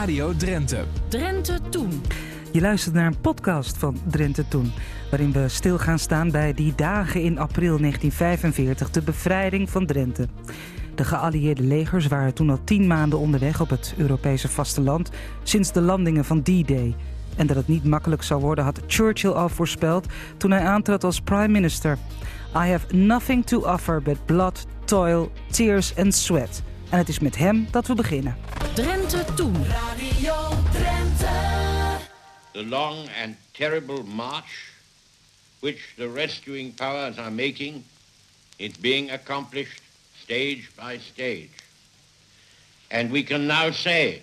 Radio Drenthe. Drenthe Toen. Je luistert naar een podcast van Drenthe Toen, waarin we stil gaan staan bij die dagen in april 1945, de bevrijding van Drenthe. De geallieerde legers waren toen al tien maanden onderweg op het Europese vasteland sinds de landingen van D-Day. En dat het niet makkelijk zou worden had Churchill al voorspeld toen hij aantrad als prime minister. I have nothing to offer but blood, toil, tears and sweat. En het is met hem dat we beginnen. Drenthe Toen. Radio Drenthe. the long and terrible march which the rescuing powers are making is being accomplished stage by stage. And we can now say,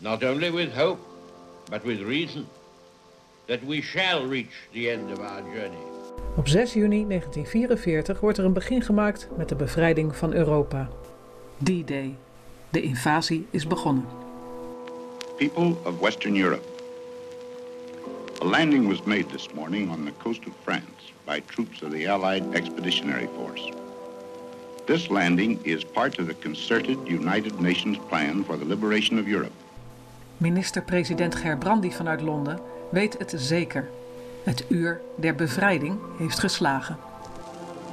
not only with hope, but with reason, that we shall reach the end of our journey. Op 6 juni 1944 wordt er een begin gemaakt met de bevrijding van Europa. D-Day. De invasie is begonnen. People of Western Europe. A landing was made this morning on the coast of France by troops of the Allied Expeditionary Force. This landing is part of the concerted United Nations plan for the liberation of Europe. Minister-president Gerbrandy vanuit Londen weet het zeker. Het uur der bevrijding heeft geslagen.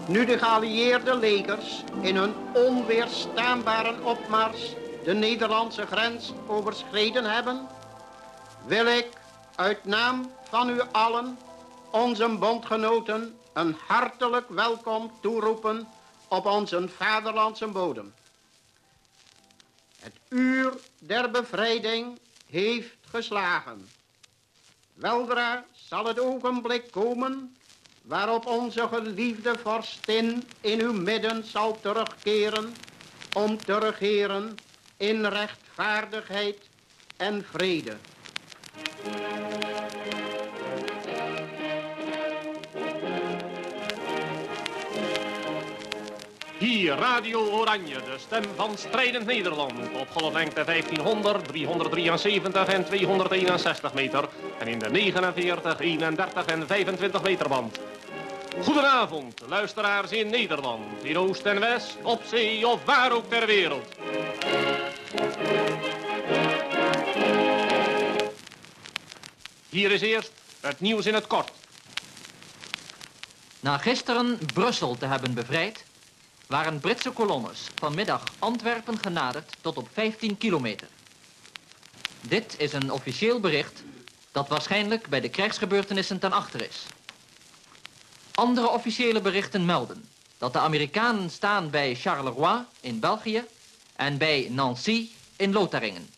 Nu de geallieerde legers in hun onweerstaanbare opmars de Nederlandse grens overschreden hebben, wil ik uit naam van u allen, onze bondgenoten, een hartelijk welkom toeroepen op onze vaderlandse bodem. Het uur der bevrijding heeft geslagen. Weldra zal het ogenblik komen waarop onze geliefde vorstin in uw midden zal terugkeren om te regeren in rechtvaardigheid en vrede. Hier Radio Oranje, de stem van strijdend Nederland. Op golflengte 1500, 373 en 261 meter. En in de 49, 31 en 25 meter band. Goedenavond, luisteraars in Nederland, in Oost en West, op zee of waar ook ter wereld. Hier is eerst het nieuws in het kort. Na gisteren Brussel te hebben bevrijd, waren Britse kolonnes vanmiddag Antwerpen genaderd tot op 15 kilometer. Dit is een officieel bericht dat waarschijnlijk bij de krijgsgebeurtenissen ten achter is. Andere officiële berichten melden dat de Amerikanen staan bij Charleroi in België en bij Nancy in Lotharingen.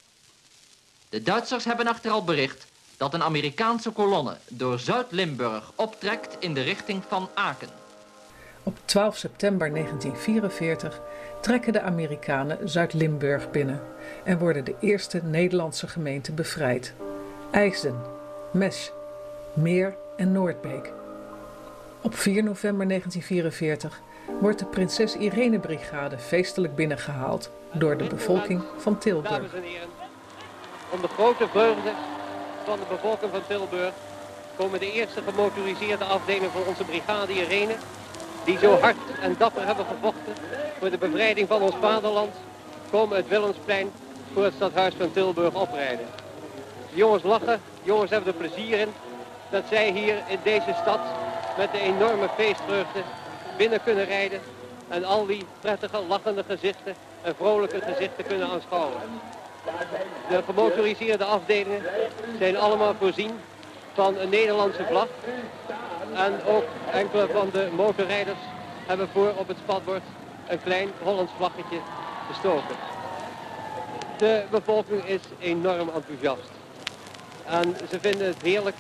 De Duitsers hebben echter al bericht dat een Amerikaanse kolonne door Zuid-Limburg optrekt in de richting van Aken. Op 12 september 1944 trekken de Amerikanen Zuid-Limburg binnen en worden de eerste Nederlandse gemeenten bevrijd. IJsden, Mesch, Meer en Noordbeek. Op 4 november 1944 wordt de Prinses Irene Brigade feestelijk binnengehaald door de bevolking van Tilburg. Dames en heren, om de grote vreugde van de bevolking van Tilburg komen de eerste gemotoriseerde afdelingen van onze brigade Irene, die zo hard en dapper hebben gevochten voor de bevrijding van ons vaderland, komen het Willemsplein voor het stadhuis van Tilburg oprijden. De jongens lachen, jongens hebben er plezier in dat zij hier in deze stad met de enorme feestvreugde binnen kunnen rijden en al die prettige lachende gezichten en vrolijke gezichten kunnen aanschouwen. De gemotoriseerde afdelingen zijn allemaal voorzien van een Nederlandse vlag. En ook enkele van de motorrijders hebben voor op het spatbord een klein Hollands vlaggetje gestoken. De bevolking is enorm enthousiast. En ze vinden het heerlijk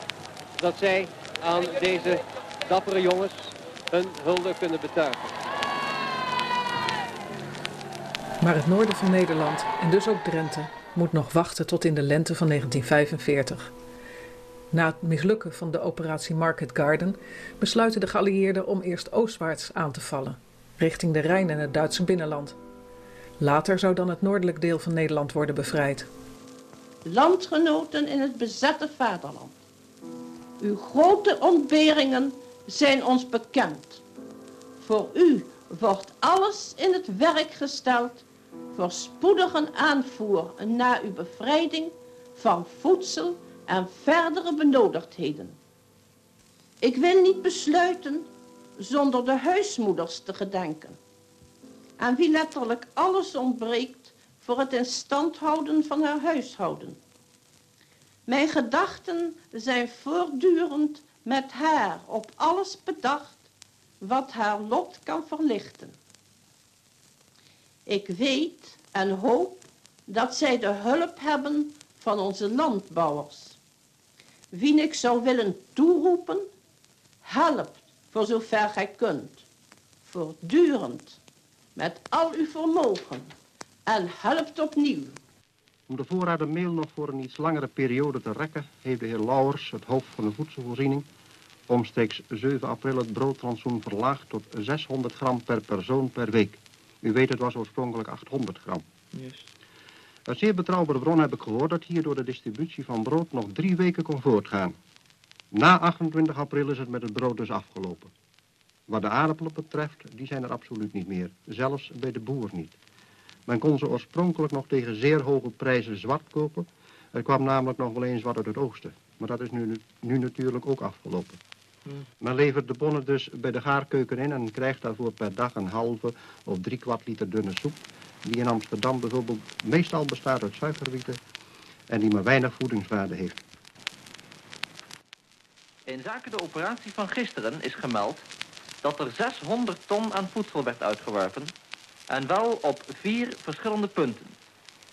dat zij aan deze dappere jongens hun hulde kunnen betuigen. Maar het noorden van Nederland, en dus ook Drenthe, moet nog wachten tot in de lente van 1945. Na het mislukken van de operatie Market Garden besluiten de geallieerden om eerst oostwaarts aan te vallen, richting de Rijn en het Duitse binnenland. Later zou dan het noordelijk deel van Nederland worden bevrijd. Landgenoten in het bezette vaderland. Uw grote ontberingen zijn ons bekend. Voor u wordt alles in het werk gesteld voor spoedige aanvoer na uw bevrijding van voedsel en verdere benodigdheden. Ik wil niet besluiten zonder de huismoeders te gedenken, aan wie letterlijk alles ontbreekt voor het in stand houden van haar huishouden. Mijn gedachten zijn voortdurend met haar op alles bedacht wat haar lot kan verlichten. Ik weet en hoop dat zij de hulp hebben van onze landbouwers. Wie ik zou willen toeroepen, help voor zover gij kunt, voortdurend, met al uw vermogen en helpt opnieuw. Om de voorraden meel nog voor een iets langere periode te rekken, heeft de heer Lauwers, het hoofd van de voedselvoorziening, omstreeks 7 april het broodrantsoen verlaagd tot 600 gram per persoon per week. U weet, het was oorspronkelijk 800 gram. Yes. Uit zeer betrouwbare bron heb ik gehoord dat hierdoor de distributie van brood nog drie weken kon voortgaan. Na 28 april is het met het brood dus afgelopen. Wat de aardappelen betreft, die zijn er absoluut niet meer. Zelfs bij de boer niet. Men kon ze oorspronkelijk nog tegen zeer hoge prijzen zwart kopen. Er kwam namelijk nog wel eens wat uit het oosten. Maar dat is nu, nu natuurlijk ook afgelopen. Men levert de bonnen dus bij de gaarkeuken in en krijgt daarvoor per dag een halve of drie kwart liter dunne soep. Die in Amsterdam bijvoorbeeld meestal bestaat uit suikerwieten en die maar weinig voedingswaarde heeft. In zaken de operatie van gisteren is gemeld dat er 600 ton aan voedsel werd uitgeworpen en wel op vier verschillende punten.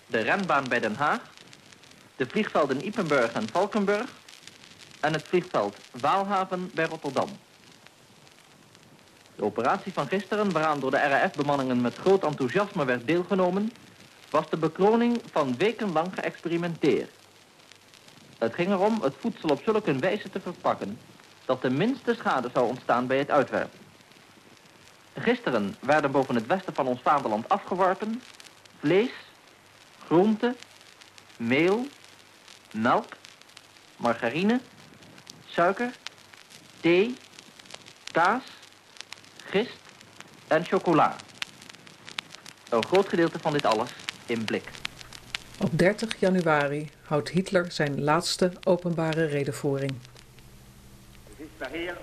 De renbaan bij Den Haag, de vliegvelden Ipenburg en Valkenburg en het vliegveld Waalhaven bij Rotterdam. De operatie van gisteren, waaraan door de RAF-bemanningen met groot enthousiasme werd deelgenomen, was de bekroning van wekenlang geëxperimenteerd. Het ging erom het voedsel op zulke wijze te verpakken dat de minste schade zou ontstaan bij het uitwerpen. Gisteren werden boven het westen van ons vaderland afgeworpen vlees, groente, meel, melk, margarine, suiker, thee, kaas, gist en chocola. Een groot gedeelte van dit alles in blik. Op 30 januari houdt Hitler zijn laatste openbare redenvoering. Es ist daher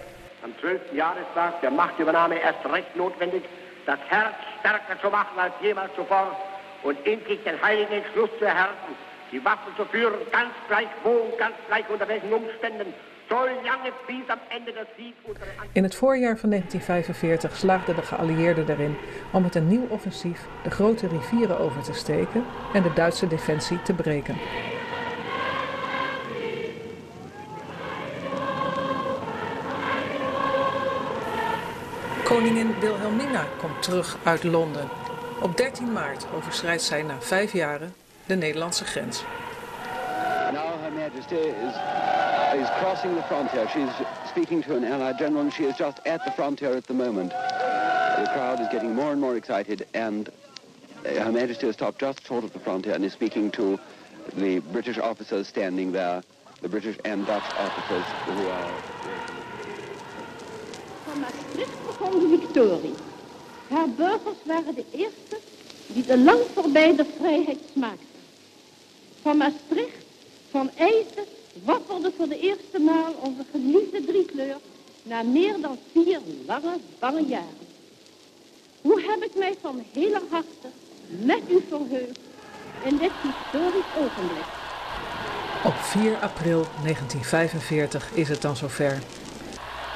am 12. Jahrestag der Machtübernahme erst recht notwendig, das Herz stärker zu machen als jemals zuvor und endlich den heiligen Entschluss zu erhärten, die Waffen zu führen, ganz gleich wo, ganz gleich unter welchen Umständen, zolange bis am Ende der Sieg unsere In het voorjaar van 1945 slaagden de geallieerden erin om met een nieuw offensief de grote rivieren over te steken en de Duitse defensie te breken. Koningin Wilhelmina komt terug uit Londen. Op 13 maart overschrijdt zij na vijf jaren de Nederlandse grens. Now Her Majesty is, is crossing the frontier. She's speaking to an Allied general and she is just at the frontier at the moment. The crowd is getting more and more excited and uh, Her Majesty has stopped just short of the frontier and is speaking to the British officers standing there, the British and Dutch officers who are... Van Maastricht begon de victorie. Haar burgers waren de eerste die de lang voorbijde vrijheid smaakten. Van Maastricht, van IJzen, wapperde voor de eerste maal onze geliefde driekleur na meer dan vier lange, bange jaren. Hoe heb ik mij van heler harte met u verheugd in dit historisch ogenblik. Op 4 april 1945 is het dan zover.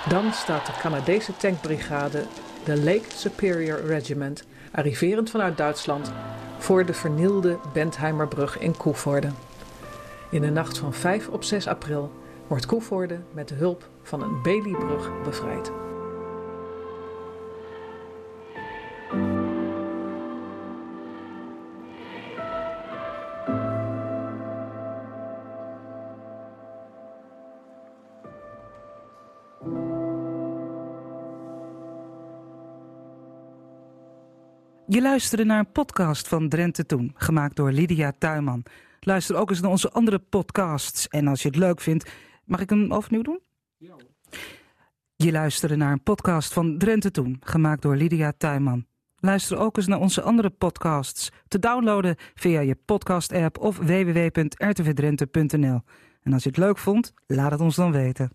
Dan staat de Canadese tankbrigade, de Lake Superior Regiment, arriverend vanuit Duitsland, voor de vernielde Bentheimerbrug in Koevoorde. In de nacht van 5 op 6 april wordt Koevoorde met de hulp van een Baileybrug bevrijd. Je luisterde naar een podcast van Drenthe Toen, gemaakt door Lydia Tuinman. Luister ook eens naar onze andere podcasts. En als je het leuk vindt, mag ik hem overnieuw doen? Je luisterde naar een podcast van Drenthe Toen, gemaakt door Lydia Tuinman. Luister ook eens naar onze andere podcasts. Te downloaden via je podcast-app of www.rtvdrenthe.nl. En als je het leuk vond, laat het ons dan weten.